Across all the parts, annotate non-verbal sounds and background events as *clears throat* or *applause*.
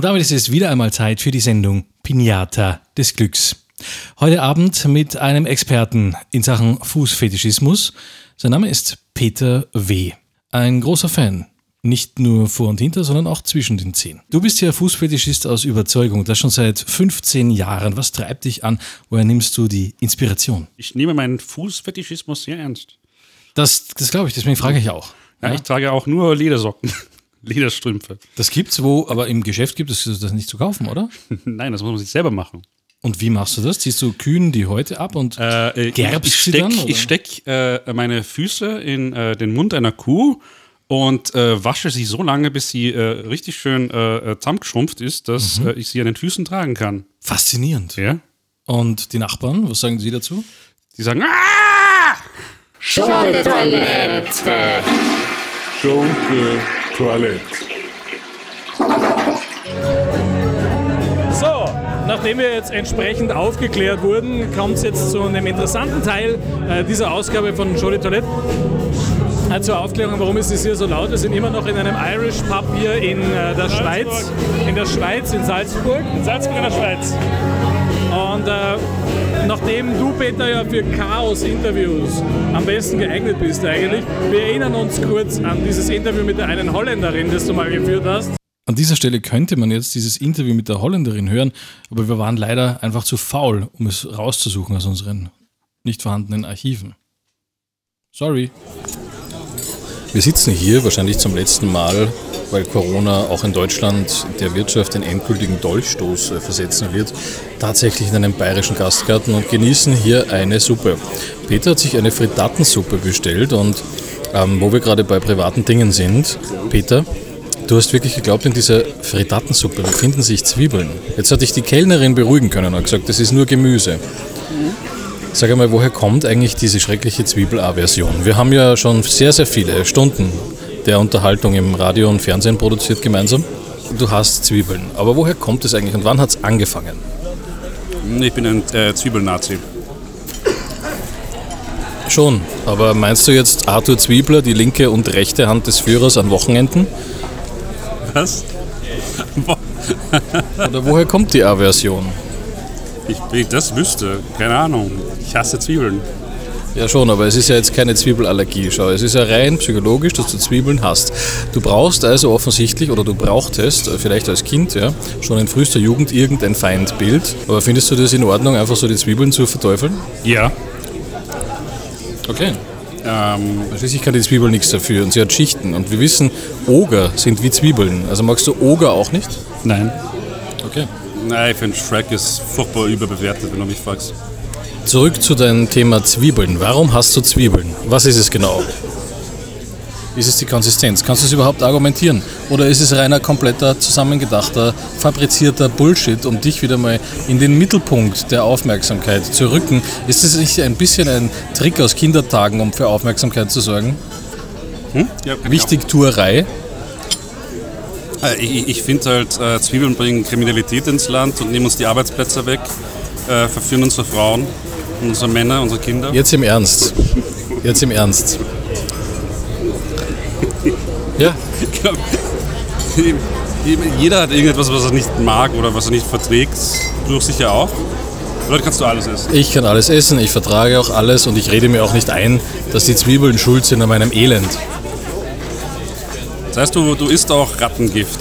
Und damit ist es wieder einmal Zeit für die Sendung Pinata des Glücks. Heute Abend mit einem Experten in Sachen Fußfetischismus. Sein Name ist Peter W. Ein großer Fan. Nicht nur vor und hinter, sondern auch zwischen den Zehen. Du bist ja Fußfetischist aus Überzeugung, das schon seit 15 Jahren. Was treibt dich an? Woher nimmst du die Inspiration? Ich nehme meinen Fußfetischismus sehr ernst. Das, das glaube ich, deswegen frage ich auch. Ja, ja? Ich trage auch nur Ledersocken. Lederstrümpfe. Das gibt's wo, aber im Geschäft gibt es das nicht zu kaufen, oder? *laughs* Nein, das muss man sich selber machen. Und wie machst du das? Ziehst du Kühen die heute ab und äh, äh gerbst ich, steck, sie dann? Oder? Ich stecke äh, meine Füße in äh, den Mund einer Kuh und äh, wasche sie so lange, bis sie äh, richtig schön zusammengeschrumpft ist, dass mhm. ich sie an den Füßen tragen kann. Faszinierend. Ja. Und die Nachbarn, was sagen sie dazu? Die sagen, ah! Schunke Toilette! Schunke Toilette. So, nachdem wir jetzt entsprechend aufgeklärt wurden, kommt es jetzt zu einem interessanten Teil äh, dieser Ausgabe von Show Toilette. Äh, zur Aufklärung, warum ist es hier so laut? Wir sind immer noch in einem Irish Pub hier in äh, der Salzburg. Schweiz. In der Schweiz, in Salzburg. In Salzburg in der Schweiz. Und äh, nachdem du, Peter, ja für Chaos-Interviews am besten geeignet bist eigentlich, wir erinnern uns kurz an dieses Interview mit der einen Holländerin, das du mal geführt hast. An dieser Stelle könnte man jetzt dieses Interview mit der Holländerin hören, aber wir waren leider einfach zu faul, um es rauszusuchen aus unseren nicht vorhandenen Archiven. Sorry. Wir sitzen hier wahrscheinlich zum letzten Mal weil Corona auch in Deutschland der Wirtschaft den endgültigen Dolchstoß äh, versetzen wird, tatsächlich in einem bayerischen Gastgarten und genießen hier eine Suppe. Peter hat sich eine Frittatensuppe bestellt und ähm, wo wir gerade bei privaten Dingen sind, Peter, Du hast wirklich geglaubt, in dieser Frittatensuppe befinden sich Zwiebeln. Jetzt hatte ich die Kellnerin beruhigen können und gesagt, das ist nur Gemüse. Sag einmal, woher kommt eigentlich diese schreckliche Zwiebelaversion? Wir haben ja schon sehr, sehr viele Stunden der Unterhaltung im Radio und Fernsehen produziert gemeinsam. Du hast Zwiebeln. Aber woher kommt es eigentlich und wann hat es angefangen? Ich bin ein äh, Zwiebelnazi. Schon, aber meinst du jetzt Arthur Zwiebler, die linke und rechte Hand des Führers an Wochenenden? Was? Oder woher kommt die Aversion? Ich, wenn ich das wüsste, keine Ahnung. Ich hasse Zwiebeln. Ja schon, aber es ist ja jetzt keine Zwiebelallergie. Schau, es ist ja rein psychologisch, dass du Zwiebeln hast. Du brauchst also offensichtlich, oder du brauchtest, äh, vielleicht als Kind, ja, schon in frühester Jugend irgendein Feindbild. Aber findest du das in Ordnung, einfach so die Zwiebeln zu verteufeln? Ja. Okay. Ähm, Schließlich kann die Zwiebel nichts dafür und sie hat Schichten. Und wir wissen, Oger sind wie Zwiebeln. Also magst du Oger auch nicht? Nein. Okay. Nein, ich finde Shrek ist furchtbar überbewertet, wenn du mich fragst. Zurück zu deinem Thema Zwiebeln. Warum hast du Zwiebeln? Was ist es genau? Ist es die Konsistenz? Kannst du es überhaupt argumentieren? Oder ist es reiner, kompletter, zusammengedachter, fabrizierter Bullshit, um dich wieder mal in den Mittelpunkt der Aufmerksamkeit zu rücken? Ist es nicht ein bisschen ein Trick aus Kindertagen, um für Aufmerksamkeit zu sorgen? Hm? Ja, Wichtigtuerei? Äh, ich, ich finde halt, äh, Zwiebeln bringen Kriminalität ins Land und nehmen uns die Arbeitsplätze weg, äh, verführen unsere Frauen unsere Männer, unsere Kinder. Jetzt im Ernst. Jetzt im Ernst. Ja. Jeder hat irgendetwas, was er nicht mag oder was er nicht verträgt. Du sicher auch. Oder kannst du alles essen? Ich kann alles essen, ich vertrage auch alles und ich rede mir auch nicht ein, dass die Zwiebeln schuld sind an meinem Elend. Das heißt, du, du isst auch Rattengift.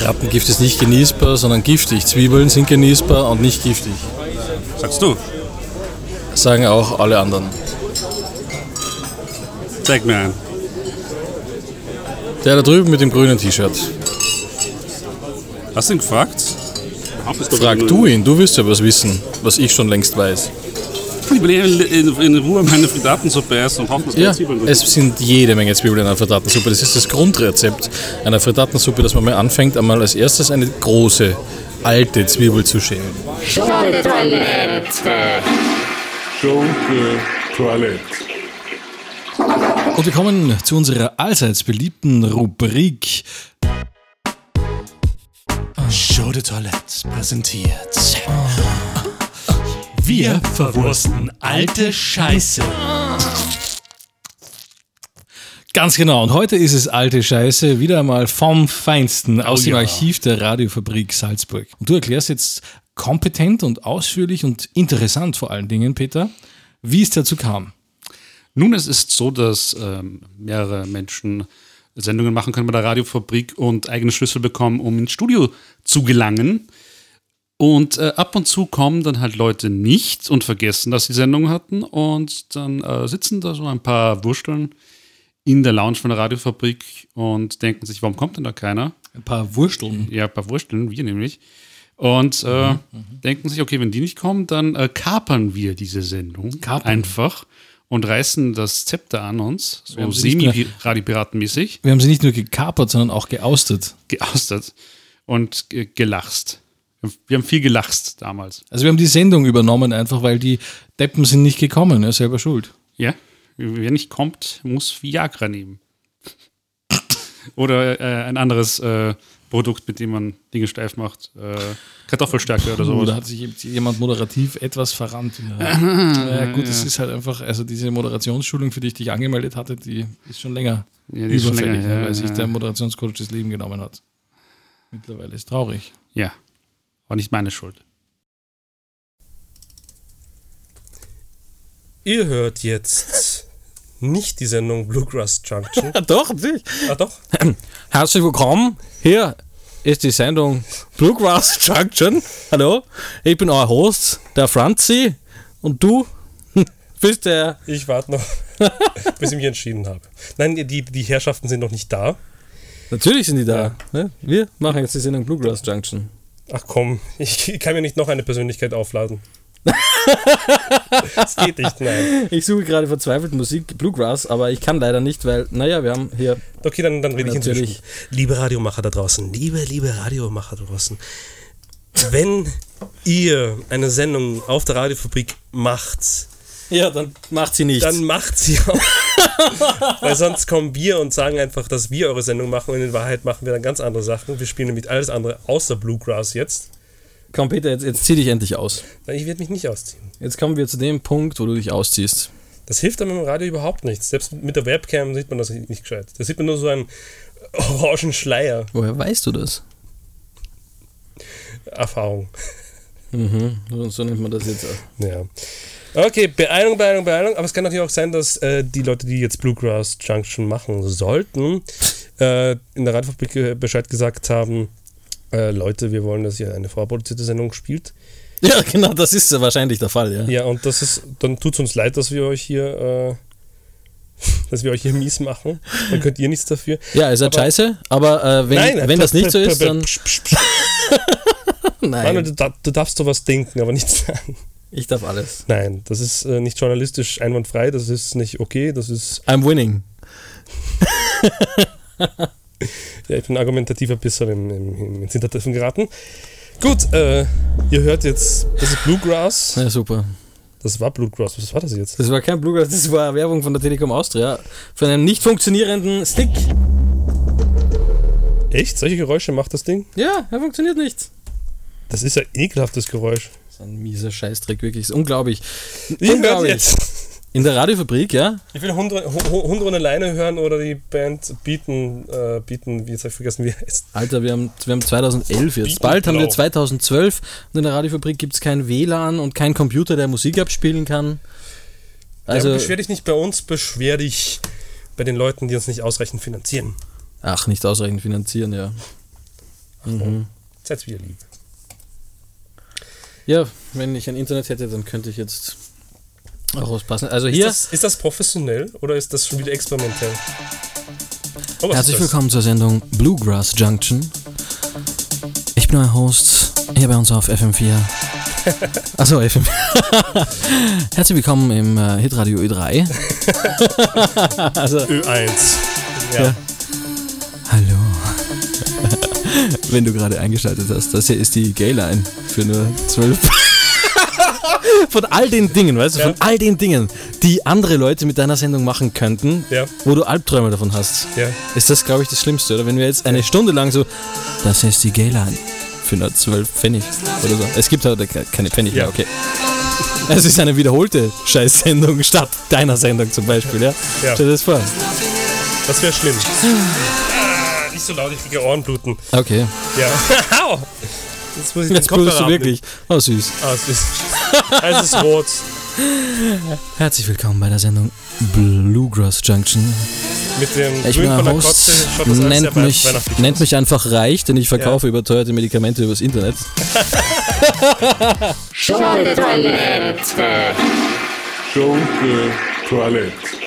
Rattengift ist nicht genießbar, sondern giftig. Zwiebeln sind genießbar und nicht giftig. Sagst du? Sagen auch alle anderen. Zeig mir einen. Der da drüben mit dem grünen T-Shirt. Hast du ihn gefragt? Frag du ihn, du wirst ja was wissen, was ich schon längst weiß. Ich will in, in, Ruhe meine Frittatensuppe essen und hoffen, dass ja, Zwiebeln drin. Es sind jede Menge Zwiebeln in einer Frittatensuppe. Das ist das Grundrezept einer Frittatensuppe, dass man mal anfängt, einmal als erstes eine große alte Zwiebel zu schälen. Schunke Toilette. Schunke Toilette. Und wir kommen zu unserer allseits beliebten Rubrik. Show de Toilette präsentiert. Wir verwursten alte Scheiße. Ganz genau. Und heute ist es alte Scheiße, wieder einmal vom Feinsten aus Oh dem ja. Archiv der Radiofabrik Salzburg. Und du erklärst jetzt kompetent und ausführlich und interessant vor allen Dingen, Peter, wie es dazu kam. Nun, es ist so, dass ähm, mehrere Menschen Sendungen machen können bei der Radiofabrik und eigene Schlüssel bekommen, um ins Studio zu gelangen. Und äh, ab und zu kommen dann halt Leute nicht und vergessen, dass sie Sendung hatten. Und dann äh, sitzen da so ein paar Wursteln in der Lounge von der Radiofabrik und denken sich, warum kommt denn da keiner? Ein paar Wursteln. Ja, ein paar Wursteln, wir nämlich. Und äh, denken sich, okay, wenn die nicht kommen, dann äh, kapern wir diese Sendung Kapern. einfach und reißen das Zepter an uns, so semi-radiopiratenmäßig, Wir haben sie nicht nur gekapert, sondern auch geaustet. geaustert und ge gelachst. Wir haben viel gelachst damals. Also wir haben die Sendung übernommen, einfach weil die Deppen sind nicht gekommen, ja, selber schuld. Ja, wer nicht kommt, muss Viagra nehmen. *coughs* Oder äh, ein anderes äh, Produkt, mit dem man Dinge steif macht. Äh, Kartoffelstärke oder sowas. da hat sich jemand moderativ etwas verrannt. Ja, *coughs* ja gut, es ist halt einfach, also diese Moderationsschulung, für die ich dich angemeldet hatte, die ist schon länger Ja, ist schon überfällig, länger, ne, ja, weil sich ja. der Moderationscoach das Leben genommen hat. Mittlerweile ist traurig. Ja, war nicht meine Schuld. Ihr hört jetzt nicht die Sendung Bluegrass Junction. *laughs* doch, natürlich. ah doch? *clears throat* Herzlich willkommen. Hier ist die Sendung Bluegrass Junction. Hallo, ich bin euer Host, der Franzi. Und du *laughs* bist der. Ich warte noch, *laughs* bis ich mich entschieden habe. Nein, die, die Herrschaften sind noch nicht da. Natürlich sind die da. ne? Wir machen jetzt die Sendung Bluegrass Junction. Ach komm, *laughs* ich kann mir nicht noch eine Persönlichkeit aufladen. *laughs* das geht nicht, nein. Ich suche gerade verzweifelt Musik Bluegrass, aber ich kann leider nicht, weil, naja, wir haben hier. Okay, dann, dann rede ich Natürlich. inzwischen. Liebe Radiomacher da draußen, liebe, liebe Radiomacher da draußen, wenn ihr eine Sendung auf der Radiofabrik macht, Ja, dann macht sie nichts. dann macht sie auch. *laughs* Weil sonst kommen wir und sagen einfach, dass wir eure Sendung machen und in Wahrheit machen wir dann ganz andere Sachen. Wir spielen nämlich alles andere außer Bluegrass jetzt. Komm, Peter, jetzt, jetzt zieh dich endlich aus. Nein, Ich werde mich nicht ausziehen. Jetzt kommen wir zu dem Punkt, wo du dich ausziehst. Das hilft mit dem Radio überhaupt nichts. Selbst mit der Webcam sieht man das nicht gescheit. Da sieht man nur so einen orangen Schleier. Woher weißt du das? Erfahrung. Mhm, so, nennt man das jetzt auch. Ja. Okay, Beeilung, Beeilung, Beeilung. Aber es kann natürlich auch sein, dass äh, die Leute, die jetzt Bluegrass Junction machen sollten, äh, in der Radiofabrik äh, Bescheid gesagt haben, äh, Leute, wir wollen, dass ihr eine vorproduzierte Sendung spielt. Ja, genau, das ist ja wahrscheinlich der Fall, ja. Ja, und das ist, dann tut es uns leid, dass wir euch hier, äh, *laughs* dass wir euch hier mies machen. Dann könnt ihr nichts dafür. Ja, ist halt Aber- scheiße, aber äh, wenn, Nein, wenn das nicht so ist, dann. *laughs* Manuel, Nein, du, du darfst sowas denken, aber nicht sagen. ich darf alles. Nein, das ist äh, nicht journalistisch einwandfrei, das ist nicht okay, das ist, I'm winning. *laughs* ja, ich bin argumentativer Pisser im, im, im, ins Hintertreffen geraten. Gut, äh, ihr hört jetzt, das ist Bluegrass. Ja, super. Das war Bluegrass, was war das jetzt? Das war kein Bluegrass, das war Werbung von der Telekom Austria für einen nicht funktionierenden Stick. Echt? Solche Geräusche macht das Ding? Ja, er funktioniert nicht. Das ist ja ein ekelhaftes Geräusch. Das ist ein mieser Scheißdreck, wirklich. Das ist unglaublich. Hört Unglaublich. jetzt. In der Radiofabrik, ja? Ich will Hund, Hund, ohne Leine hören oder die Band bieten, äh, bieten, wie jetzt habe ich vergessen, wie er heißt. Alter, wir haben, wir haben 2011 jetzt. Bald haben wir blau. 2012 und in der Radiofabrik gibt es kein WLAN und kein Computer, der Musik abspielen kann. Also, Also, ja, beschwer dich nicht bei uns, beschwer dich bei den Leuten, die uns nicht ausreichend finanzieren. ach, nicht ausreichend finanzieren, ja. Mhm. Seid wieder lieb. Ja, wenn ich ein Internet hätte, dann könnte ich jetzt auch was passen. Also Ist, hier, das, ist das professionell oder ist das schon wieder experimentell? Oh, herzlich ist willkommen zur Sendung Bluegrass Junction. Ich bin euer Host hier bei uns auf FM4. Achso, FM. herzlich willkommen im äh, Hitradio Ö3. *laughs* *laughs* also, Ö1. Ja. Ja. Hallo. Wenn du gerade eingeschaltet hast, das hier ist die Gayline für nur 12. *laughs* von all den Dingen, weißt du, Ja. von all den Dingen, die andere Leute mit deiner Sendung machen könnten, Ja. wo du Albträume davon hast, Ja. ist das, glaube ich, das Schlimmste, oder? Wenn wir jetzt eine Stunde lang so, das hier ist die Gayline für nur 12 Pfennig oder so. Es gibt heute ke- keine Pfennig Ja. mehr, okay. Es ist eine wiederholte Scheißsendung statt deiner Sendung zum Beispiel, ja? Ja. Stell dir das vor. Das wäre schlimm. So laut, ich kriege Ohrenbluten. Okay. Ja. *laughs* Au! Jetzt muss ich Jetzt blutest du wirklich. Oh, süß. Ah, es ist, es ist rot. Herzlich willkommen bei der Sendung Bluegrass Junction. Mit dem Ich bin Grün von der Host. Kotze das alles Nennt mich, nennt mich einfach reich, denn ich verkaufe überteuerte Medikamente übers Internet. Schunke-Toilette. Schunke Toilette.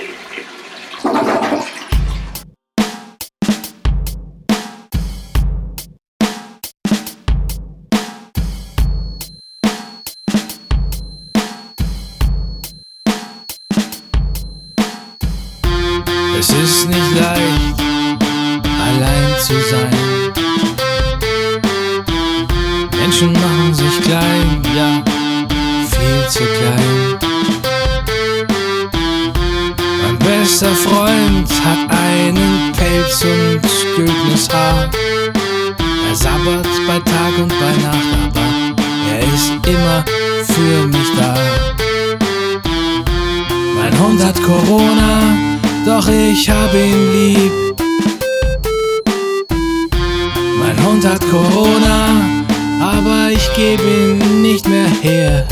Es ist nicht leicht, allein zu sein. Menschen machen sich klein, ja, viel zu klein. Mein bester Freund hat einen Pelz und güldenes Haar. Er sabbert bei Tag und bei Nacht, aber er ist immer für mich da. Mein Hund hat Corona, doch ich hab ihn lieb. Mein Hund hat Corona, aber ich geb ihn nicht mehr her.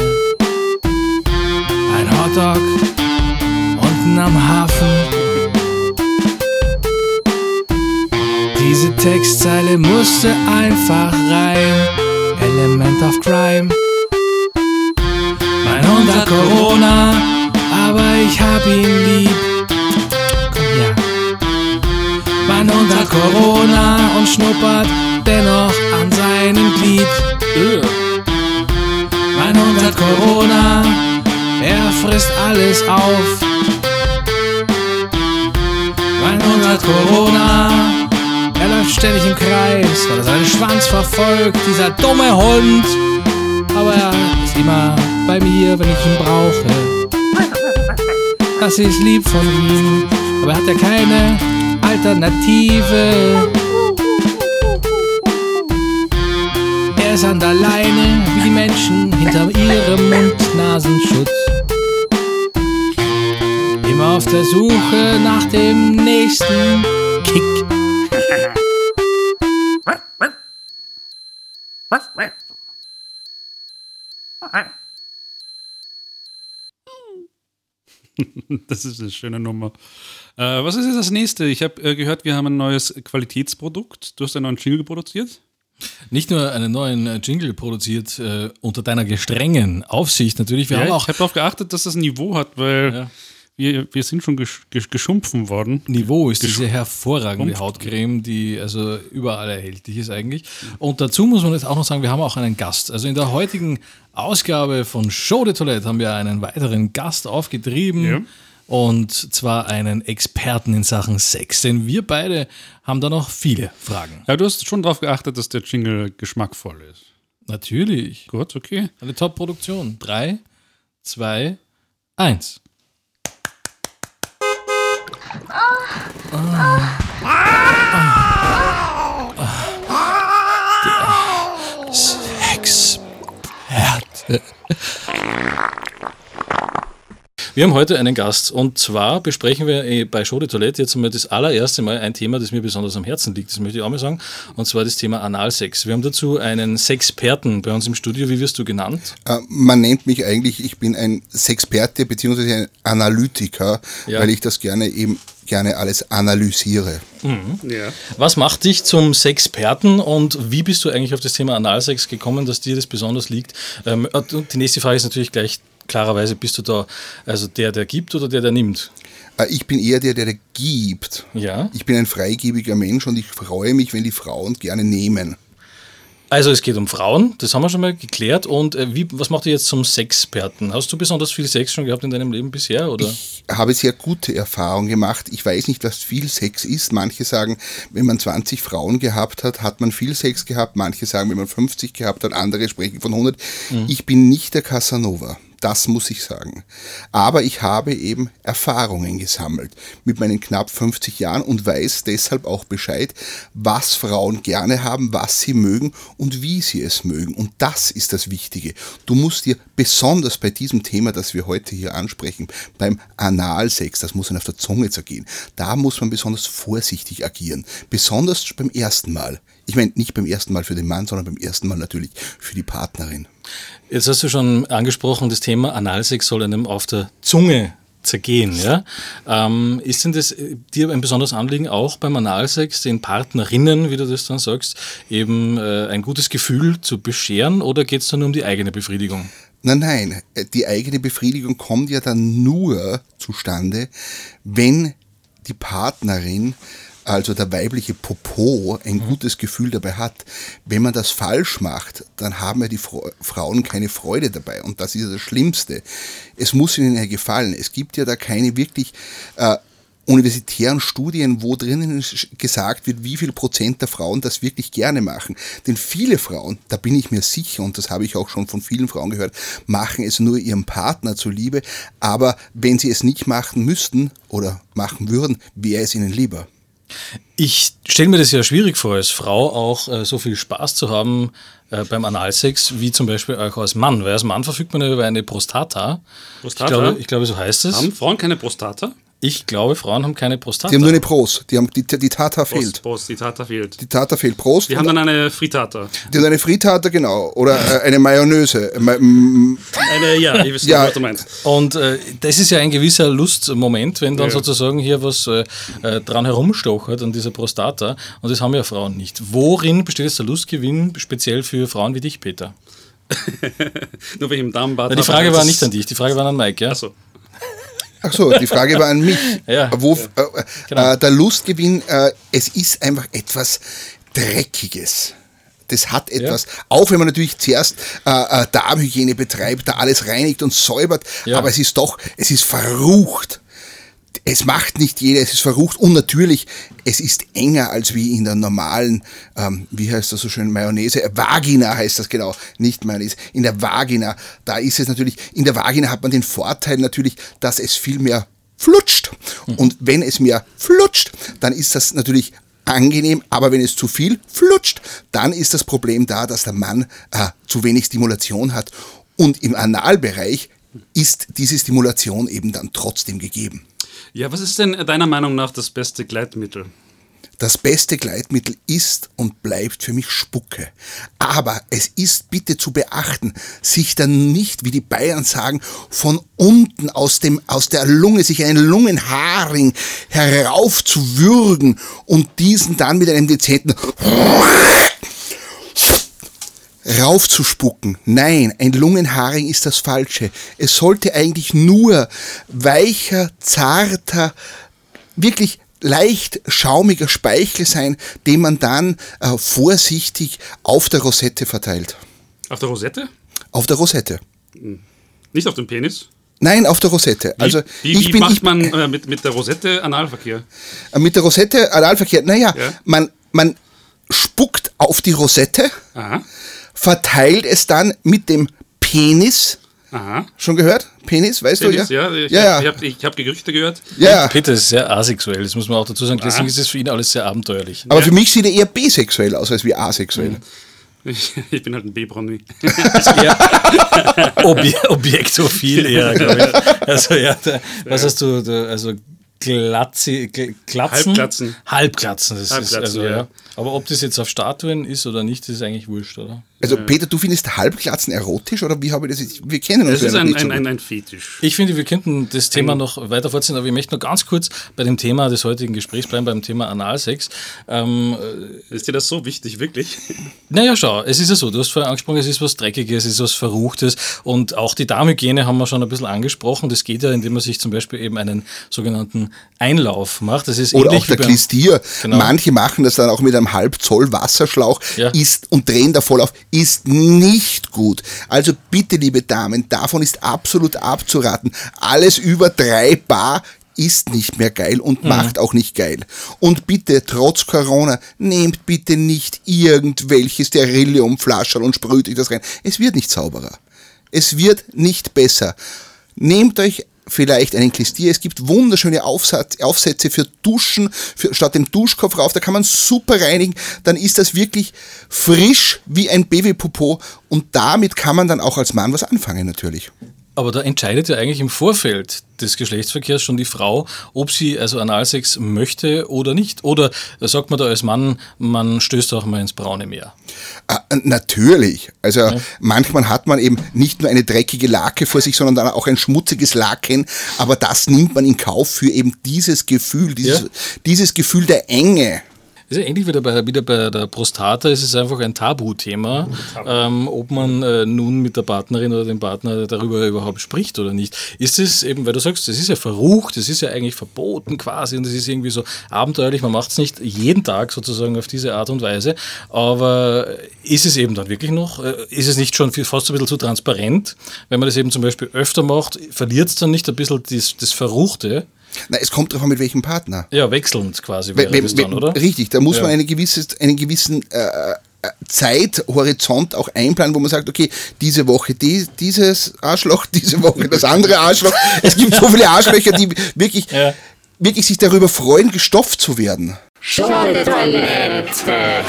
Ein Hotdog unten am Hafen. Diese Textzeile musste einfach rein. Element of Crime. Mein Hund hat Corona, aber ich hab ihn lieb. Hund hat Corona und schnuppert dennoch an seinem Glied. Mein Hund hat Corona, er frisst alles auf. Mein Hund hat Corona, er läuft ständig im Kreis, weil er seinen Schwanz verfolgt, dieser dumme Hund. Aber er ist immer bei mir, wenn ich ihn brauche. Das ist lieb von ihm, aber er hat ja keine Alternative. Er ist an der Leine, wie die Menschen hinter ihrem Mund-Nasenschutz. Immer auf der Suche nach dem nächsten Kick. *laughs* Das ist eine schöne Nummer. Äh, was ist jetzt das nächste? Ich habe äh, gehört, wir haben ein neues Qualitätsprodukt. Du hast einen neuen Jingle produziert. Nicht nur einen neuen äh, Jingle produziert, äh, unter deiner gestrengen Aufsicht natürlich. Wir haben auch ich habe darauf geachtet, dass das ein Niveau hat, weil Ja. Wir, wir sind schon gesch gesch geschumpfen worden. Niveau ist diese hervorragende Schrumpft. Hautcreme, die also überall erhältlich ist eigentlich. Und dazu muss man jetzt auch noch sagen, wir haben auch einen Gast. Also in der heutigen Ausgabe von Show de Toilette haben wir einen weiteren Gast aufgetrieben. Ja. Und zwar einen Experten in Sachen Sex. Denn wir beide haben da noch viele Fragen. Ja, du hast schon darauf geachtet, dass der Jingle geschmackvoll ist. Natürlich. Gut, okay. Eine Top-Produktion. Drei, zwei, eins. Sexperte. Wir haben heute einen Gast und zwar besprechen wir eh bei Show de Toilette jetzt einmal das allererste Mal ein Thema, das mir besonders am Herzen liegt, das möchte ich auch mal sagen, und zwar das Thema Analsex. Wir haben dazu einen Sexperten bei uns im Studio, wie wirst du genannt? Äh, Man nennt mich eigentlich, ich bin ein Sexperte bzw. ein Analytiker, Ja. weil ich das gerne eben gerne alles analysiere. Ja. Was macht dich zum Sexperten und wie bist du eigentlich auf das Thema Analsex gekommen, dass dir das besonders liegt? Ähm, und die nächste Frage ist natürlich gleich klarerweise, bist du da also der, der gibt oder der, der nimmt? Äh, Ich bin eher der, der gibt. Ja. Ich bin ein freigebiger Mensch und ich freue mich, wenn die Frauen gerne nehmen. Also es geht um Frauen, das haben wir schon mal geklärt. Und äh, wie, was macht dich jetzt zum Sexperten? Hast du besonders viel Sex schon gehabt in deinem Leben bisher? Oder? Ich habe sehr gute Erfahrungen gemacht. Ich weiß nicht, was viel Sex ist. Manche sagen, wenn man 20 Frauen gehabt hat, hat man viel Sex gehabt. Manche sagen, wenn man 50 gehabt hat, andere sprechen von 100. Ich bin nicht der Casanova. Das muss ich sagen. Aber ich habe eben Erfahrungen gesammelt mit meinen knapp 50 Jahren und weiß deshalb auch Bescheid, was Frauen gerne haben, was sie mögen und wie sie es mögen. Und das ist das Wichtige. Du musst dir besonders bei diesem Thema, das wir heute hier ansprechen, beim Analsex, das muss man auf der Zunge zergehen, da muss man besonders vorsichtig agieren. Besonders beim ersten Mal. Ich meine, nicht beim ersten Mal für den Mann, sondern beim ersten Mal natürlich für die Partnerin. Jetzt hast du schon angesprochen, das Thema Analsex soll einem auf der Zunge zergehen. Ja? Ähm, ist denn das äh, dir ein besonderes Anliegen, auch beim Analsex den Partnerinnen, wie du das dann sagst, eben äh, ein gutes Gefühl zu bescheren oder geht es dann nur um die eigene Befriedigung? Nein, nein, äh, die eigene Befriedigung kommt ja dann nur zustande, wenn die Partnerin also der weibliche Popo, ein mhm. gutes Gefühl dabei hat. Wenn man das falsch macht, dann haben ja die Frauen keine Freude dabei. Und das ist ja das Schlimmste. Es muss ihnen ja gefallen. Es gibt ja da keine wirklich äh, universitären Studien, wo drinnen gesagt wird, wie viel Prozent der Frauen das wirklich gerne machen. Denn viele Frauen, da bin ich mir sicher, und das habe ich auch schon von vielen Frauen gehört, machen es nur ihrem Partner zuliebe. Aber wenn sie es nicht machen müssten oder machen würden, wäre es ihnen lieber. Ich stelle mir das ja schwierig vor, als Frau auch äh, so viel Spaß zu haben äh, beim Analsex, wie zum Beispiel auch als Mann. Weil als Mann verfügt man ja über eine Prostata. Prostata? Ich glaube, ich glaube so heißt es. Haben Frauen keine Prostata? Ich glaube, Frauen haben keine Prostata. Die haben nur eine Pros. Die, haben, die, die Tata Prost, fehlt. Prost, die Tata fehlt. Die Tata fehlt. Prost. Die haben dann eine Frittata. Die haben eine Frittata, genau. Oder äh, eine Mayonnaise. eine, ja, ich weiß ja. was du meinst. Und äh, das ist ja ein gewisser Lustmoment, wenn dann ja. sozusagen hier was äh, äh, dran herumstochert an dieser Prostata. Und das haben ja Frauen nicht. Worin besteht jetzt der Lustgewinn speziell für Frauen wie dich, Peter? *laughs* Nur wegen dem Darmbad. Die Frage war nicht an dich, die Frage war an Mike, ja? Achso. Ach so, die Frage war an mich. *laughs* ja, Wo, ja. Äh, genau. äh, der Lustgewinn, äh, es ist einfach etwas Dreckiges. Das hat etwas, ja. auch wenn man natürlich zuerst äh, äh Darmhygiene betreibt, da alles reinigt und säubert, aber es ist doch, es ist verrucht es macht nicht jeder, es ist verrucht und natürlich, es ist enger als wie in der normalen, ähm, wie heißt das so schön, Mayonnaise, äh, Vagina heißt das genau, nicht Mayonnaise, in der Vagina, da ist es natürlich, in der Vagina hat man den Vorteil natürlich, dass es viel mehr flutscht mhm. und wenn es mehr flutscht, dann ist das natürlich angenehm, aber wenn es zu viel flutscht, dann ist das Problem da, dass der Mann äh, zu wenig Stimulation hat und im Analbereich ist diese Stimulation eben dann trotzdem gegeben. Ja, was ist denn deiner Meinung nach das beste Gleitmittel? Das beste Gleitmittel ist und bleibt für mich Spucke. Aber es ist bitte zu beachten, sich dann nicht, wie die Bayern sagen, von unten aus, dem, aus der Lunge, sich einen Lungenharing heraufzuwürgen und diesen dann mit einem dezenten raufzuspucken. Nein, ein Lungenharing ist das Falsche. Es sollte eigentlich nur weicher, zarter, wirklich leicht schaumiger Speichel sein, den man dann äh, vorsichtig auf der Rosette verteilt. Auf der Rosette? Auf der Rosette. Hm. Nicht auf dem Penis? Nein, auf der Rosette. Wie, also wie, ich wie bin, macht man äh, mit, mit der Rosette Analverkehr? Äh, mit der Rosette Analverkehr, naja, ja. man, man spuckt auf die Rosette. Aha verteilt es dann mit dem Penis. Aha. Schon gehört? Penis, weißt Penis, du? Ja, ja. Ich ja, ja. habe hab Gerüchte gehört. Ja. Peter ist sehr asexuell, das muss man auch dazu sagen. Deswegen ah. ist es für ihn alles sehr abenteuerlich. Aber ja. für mich sieht er eher bisexuell aus als wie asexuell. Mhm. *laughs* Ich bin halt ein B-Bronni. *laughs* Obje Objektophil eher, glaube ich. *laughs* Also ja, da, was hast du, da, also Glatzi, Glatzen? Halbglatzen. Halbglatzen, das Halbglatzen, ist also, ja. ja. Aber ob das jetzt auf Statuen ist oder nicht, ist eigentlich wurscht, oder? Also Peter, du findest Halbglatzen erotisch oder wie habe ich das jetzt? Wir kennen uns Das ist ein, ein, ein, ein, Fetisch. Ich finde, wir könnten das Thema noch weiter fortsetzen, aber ich möchte noch ganz kurz bei dem Thema des heutigen Gesprächs bleiben, beim Thema Analsex. Ähm, ist dir das so wichtig, wirklich? *laughs* Naja, schau, es ist ja so, du hast vorher angesprochen, es ist was Dreckiges, es ist was Verruchtes und auch die Darmhygiene haben wir schon ein bisschen angesprochen. Das geht ja, indem man sich zum Beispiel eben einen sogenannten Einlauf macht. Das ist Oder auch der Klistier. Genau. Manche machen das dann auch mit einem halb Zoll Wasserschlauch ja. ist, und drehen da voll auf ist nicht gut. Also bitte, liebe Damen, davon ist absolut abzuraten. Alles über drei Bar ist nicht mehr geil und mhm. macht auch nicht geil. Und bitte, trotz Corona, nehmt bitte nicht irgendwelche Sterilliumflaschen und sprüht euch das rein. Es wird nicht sauberer. Es wird nicht besser. Nehmt euch vielleicht einen Klistier. Es gibt wunderschöne Aufsatz, Aufsätze für Duschen, für, statt dem Duschkopf rauf. Da kann man super reinigen. Dann ist das wirklich frisch wie ein Babypopo. Und damit kann man dann auch als Mann was anfangen, natürlich. Aber da entscheidet ja eigentlich im Vorfeld des Geschlechtsverkehrs schon die Frau, ob sie also Analsex möchte oder nicht. Oder sagt man da als Mann, man stößt auch mal ins braune Meer? Ah, natürlich. Also ja. manchmal hat man eben nicht nur eine dreckige Lake vor sich, sondern dann auch ein schmutziges Laken. Aber das nimmt man in Kauf für eben dieses Gefühl, dieses, ja. dieses Gefühl der Enge. Ist ja ähnlich wie bei, wieder bei der Prostata, es ist einfach ein Tabuthema, ähm, ob man äh, nun mit der Partnerin oder dem Partner darüber überhaupt spricht oder nicht. Ist es eben, weil du sagst, das ist ja verrucht, das ist ja eigentlich verboten quasi und das ist irgendwie so abenteuerlich, man macht es nicht jeden Tag sozusagen auf diese Art und Weise, aber ist es eben dann wirklich noch, äh, ist es nicht schon fast ein bisschen zu transparent, wenn man das eben zum Beispiel öfter macht, verliert es dann nicht ein bisschen das, das Verruchte? Na, es kommt darauf an, mit welchem Partner. Ja, wechselnd quasi wäre we, we, dann, oder? Richtig, da muss ja. man eine gewisse, einen gewissen äh, äh, Zeithorizont auch einplanen, wo man sagt, okay, diese Woche die, dieses Arschloch, *laughs* diese Woche das andere Arschloch. Es gibt so viele Arschlöcher, die wirklich, ja. wirklich sich darüber freuen, gestopft zu werden. Schunke-Toilette.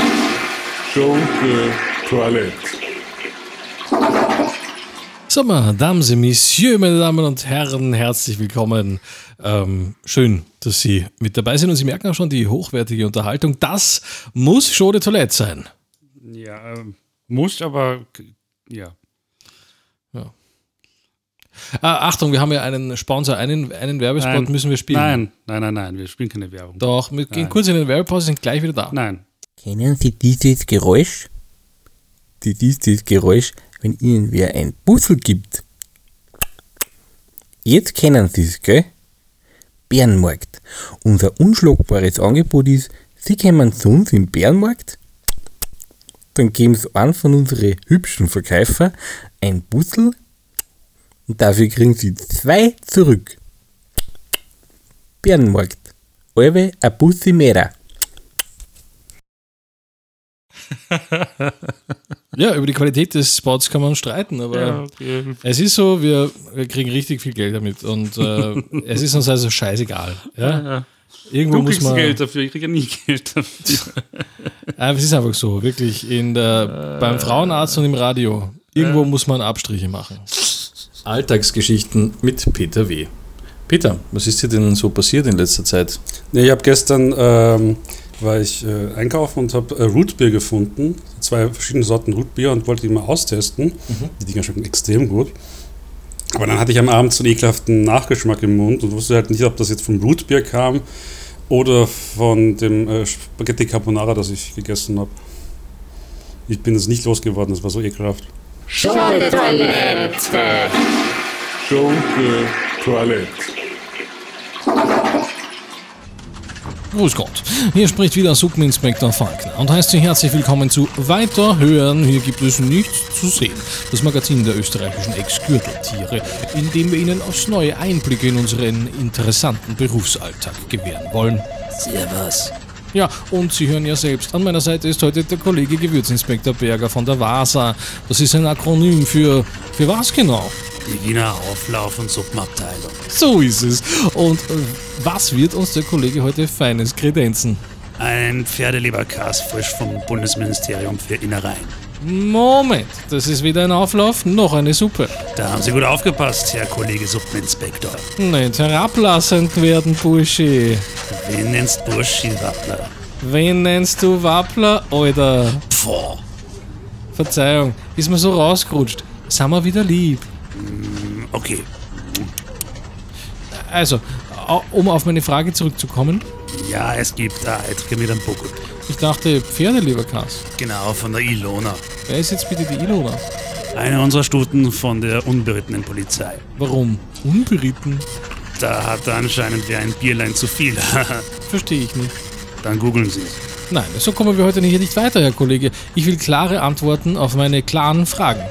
Schunke-Toilette. So, Dames et Messieurs, meine Damen und Herren, herzlich willkommen ähm, schön, dass Sie mit dabei sind und Sie merken auch schon die hochwertige Unterhaltung. Das muss Show de Toilette sein. Ja, äh, muss, aber ja. ja. Ah, Achtung, wir haben ja einen Sponsor, einen, einen Werbespot nein, müssen wir spielen. Nein, nein, nein, nein, wir spielen keine Werbung. Doch, wir gehen kurz in den Werbepause, sind gleich wieder da. Nein. Kennen Sie dieses Geräusch? Dieses Geräusch, wenn Ihnen wer ein Puzzle gibt. Jetzt kennen Sie es, gell? Bärenmarkt. Unser unschlagbares Angebot ist, Sie kommen zu uns im Bärenmarkt, dann geben Sie einen von unseren hübschen Verkäufer ein Bussel und dafür kriegen Sie zwei zurück. Bärenmarkt. Alwe a Bussi mehr. Ja, über die Qualität des Spots kann man streiten, aber ja, okay. es ist so, wir, wir kriegen richtig viel Geld damit und äh, es ist uns also scheißegal. Ja? ja. Irgendwo du muss man, Geld dafür, ich kriege ja nie Geld dafür. *laughs* es ist einfach so, wirklich. In der, äh, beim Frauenarzt und im Radio, irgendwo äh. muss man Abstriche machen. Alltagsgeschichten mit Peter W. Peter, was ist dir denn so passiert in letzter Zeit? Ja, ich habe gestern ähm, war ich äh, einkaufen und habe äh, Rootbier gefunden, zwei verschiedene Sorten Rootbier und wollte die mal austesten. Mhm. Die Dinger schmecken extrem gut. Aber dann hatte ich am Abend so einen ekelhaften Nachgeschmack im Mund und wusste halt nicht, ob das jetzt vom Rootbier kam oder von dem äh, Spaghetti Carbonara, das ich gegessen habe. Ich bin es nicht losgeworden, das war so ekelhaft. Schunke Toilette. Schunke Toilette. Grüß Gott, hier spricht wieder Suppeninspektor Falkner und heißt Sie herzlich willkommen zu Weiterhören. Hier gibt es nichts zu sehen. Das Magazin der österreichischen Ex-Gürteltiere, in dem wir Ihnen aufs neue Einblicke in unseren interessanten Berufsalltag gewähren wollen. Servus. Ja, und Sie hören ja selbst, an meiner Seite ist heute der Kollege Gewürzinspektor Berger von der WASA. Das ist ein Akronym für, für was genau? Wiener Auflauf- und Suppenabteilung. So ist es. Und äh, was wird uns der Kollege heute Feines kredenzen? Ein Pferdeleberkas frisch vom Bundesministerium für Innereien. Moment, das ist weder ein Auflauf noch eine Suppe. Da haben Sie gut aufgepasst, Herr Kollege Suppeninspektor. Nicht herablassend werden, Burschi. Wen nennst Burschi Wappler? Wen nennst du Wappler, Alter? Pfoh. Verzeihung, ist mir so rausgerutscht. Sind wir wieder lieb. Mm, okay. Also, um auf meine Frage zurückzukommen. Ja, es gibt da Eitke mit einem Buckel. Ich dachte Pferdeleberkas. Genau, von der Ilona. Wer ist jetzt bitte die Ilona? Eine unserer Stuten von der unberittenen Polizei. Warum? Unberitten? Da hat anscheinend wer ein Bierlein zu viel. *laughs* Verstehe ich nicht. Dann googeln Sie es. Nein, so kommen wir heute hier nicht weiter, Herr Kollege. Ich will klare Antworten auf meine klaren Fragen.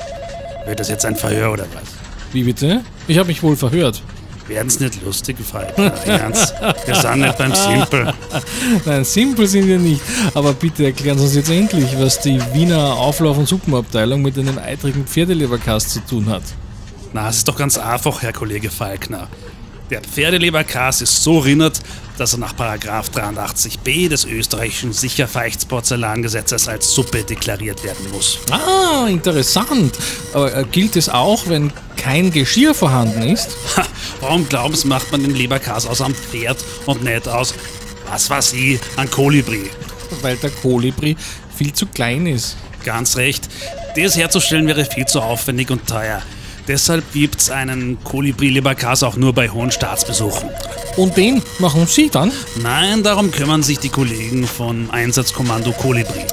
Wird das jetzt ein Verhör oder was? Wie bitte? Ich habe mich wohl verhört. Werden's nicht lustig, Falkner. *laughs* Ernst. Wir sind nicht beim Simple. Nein, simpel sind wir nicht. Aber bitte erklären Sie uns jetzt endlich, was die Wiener Auflauf- und Suppenabteilung mit einem eitrigen Pferdeleberkast zu tun hat. Na, es ist doch ganz einfach, Herr Kollege Falkner. Der Pferdeleberkas ist so rinnert, dass er nach 83b des österreichischen Sicherfechtsporzellangesetzes als Suppe deklariert werden muss. Ah, interessant. Aber äh, gilt es auch, wenn kein Geschirr vorhanden ist? Ha, warum glauben Sie, macht man den Leberkas aus einem Pferd und nicht aus, was weiß ich, einem Kolibri? Weil der Kolibri viel zu klein ist. Ganz recht. Das herzustellen wäre viel zu aufwendig und teuer. Deshalb gibt es einen Kolibri-Leberkas auch nur bei hohen Staatsbesuchen. Und den machen Sie dann? Nein, darum kümmern sich die Kollegen vom Einsatzkommando Kolibri.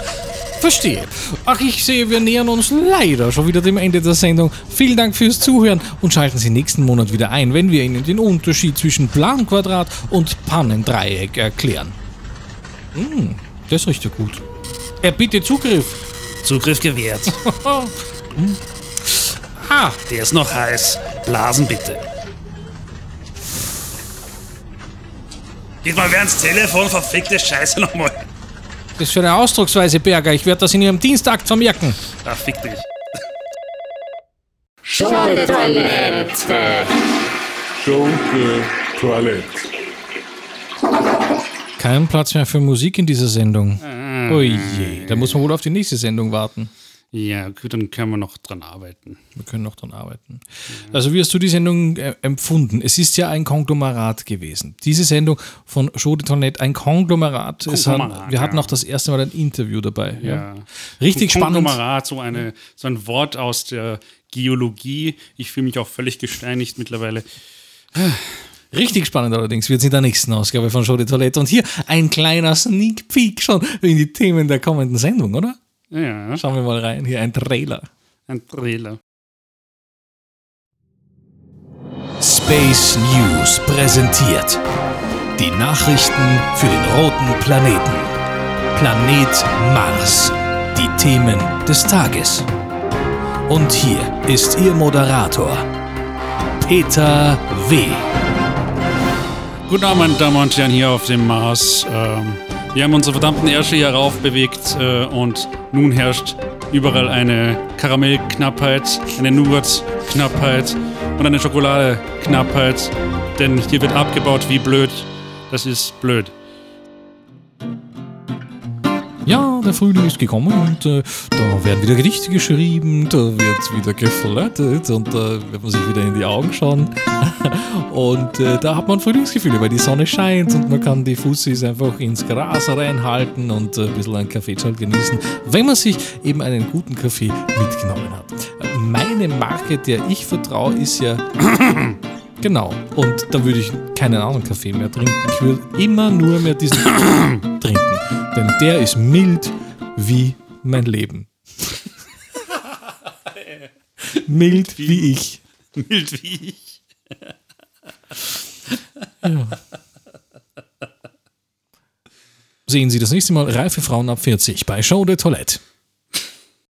Verstehe. Ach, ich sehe, wir nähern uns leider schon wieder dem Ende der Sendung. Vielen Dank fürs Zuhören und schalten Sie nächsten Monat wieder ein, wenn wir Ihnen den Unterschied zwischen Planquadrat und Pannendreieck erklären. Hm, das riecht ja gut. Er bitte Zugriff. Zugriff gewährt. *laughs* *laughs* Ah, Der ist noch heiß. Blasen bitte. Geht mal wer ans Telefon, verfickte Scheiße nochmal. das ist für eine Ausdrucksweise, Berger. Ich werde das in Ihrem Dienstakt vermerken. Ah, fick dich. Schunke-Toilette. Schunke Toilette. Kein Platz mehr für Musik in dieser Sendung. Oh je, da muss man wohl auf die nächste Sendung warten. Ja, gut, dann können wir noch dran arbeiten. Wir können noch dran arbeiten. Also wie hast du die Sendung äh, empfunden? Es ist ja ein Konglomerat gewesen. Diese Sendung von Show de Toilette, ein Konglomerat. Es hat, Konglomerat, wir hatten ja. auch das erste Mal ein Interview dabei. Ja. Ja. Richtig Ein spannend. Konglomerat, so, eine, so ein Wort aus der Geologie. Ich fühle mich auch völlig gesteinigt mittlerweile. Richtig spannend allerdings wird es in der nächsten Ausgabe von Show de Toilette. Und hier ein kleiner Sneak Peek schon in die Themen der kommenden Sendung, oder? Ja, Schauen wir mal rein. Hier ein Trailer. ein Trailer. Space News präsentiert die Nachrichten für den roten Planeten. Planet Mars. Die Themen des Tages. Und hier ist Ihr Moderator, Peter W. Guten Abend, meine Damen und Herren, hier auf dem Mars. Ähm, wir haben unsere verdammten Ärsche hier raufbewegt äh, und nun herrscht überall eine Karamellknappheit, eine Nougat-Knappheit und eine Schokolade-Knappheit, denn hier wird abgebaut wie blöd. Das ist blöd. Der Frühling ist gekommen und äh, da werden wieder Gedichte geschrieben, da wird wieder geflirtet und da wird man sich wieder in die Augen schauen. *laughs* und äh, da hat man Frühlingsgefühle, weil die Sonne scheint und man kann die Fussis einfach ins Gras reinhalten und äh, ein bisschen einen Kaffeeschal genießen, wenn man sich eben einen guten Kaffee mitgenommen hat. Äh, Meine Marke, der ich vertraue, ist ja Genau. Und da würde ich keinen anderen Kaffee mehr trinken. Ich würde immer nur mehr diesen *coughs* trinken. Denn der ist mild wie mein Leben. *laughs* mild wie ich. Mild wie ich. Sehen Sie das nächste Mal reife Frauen ab 40 bei Show de Toilette.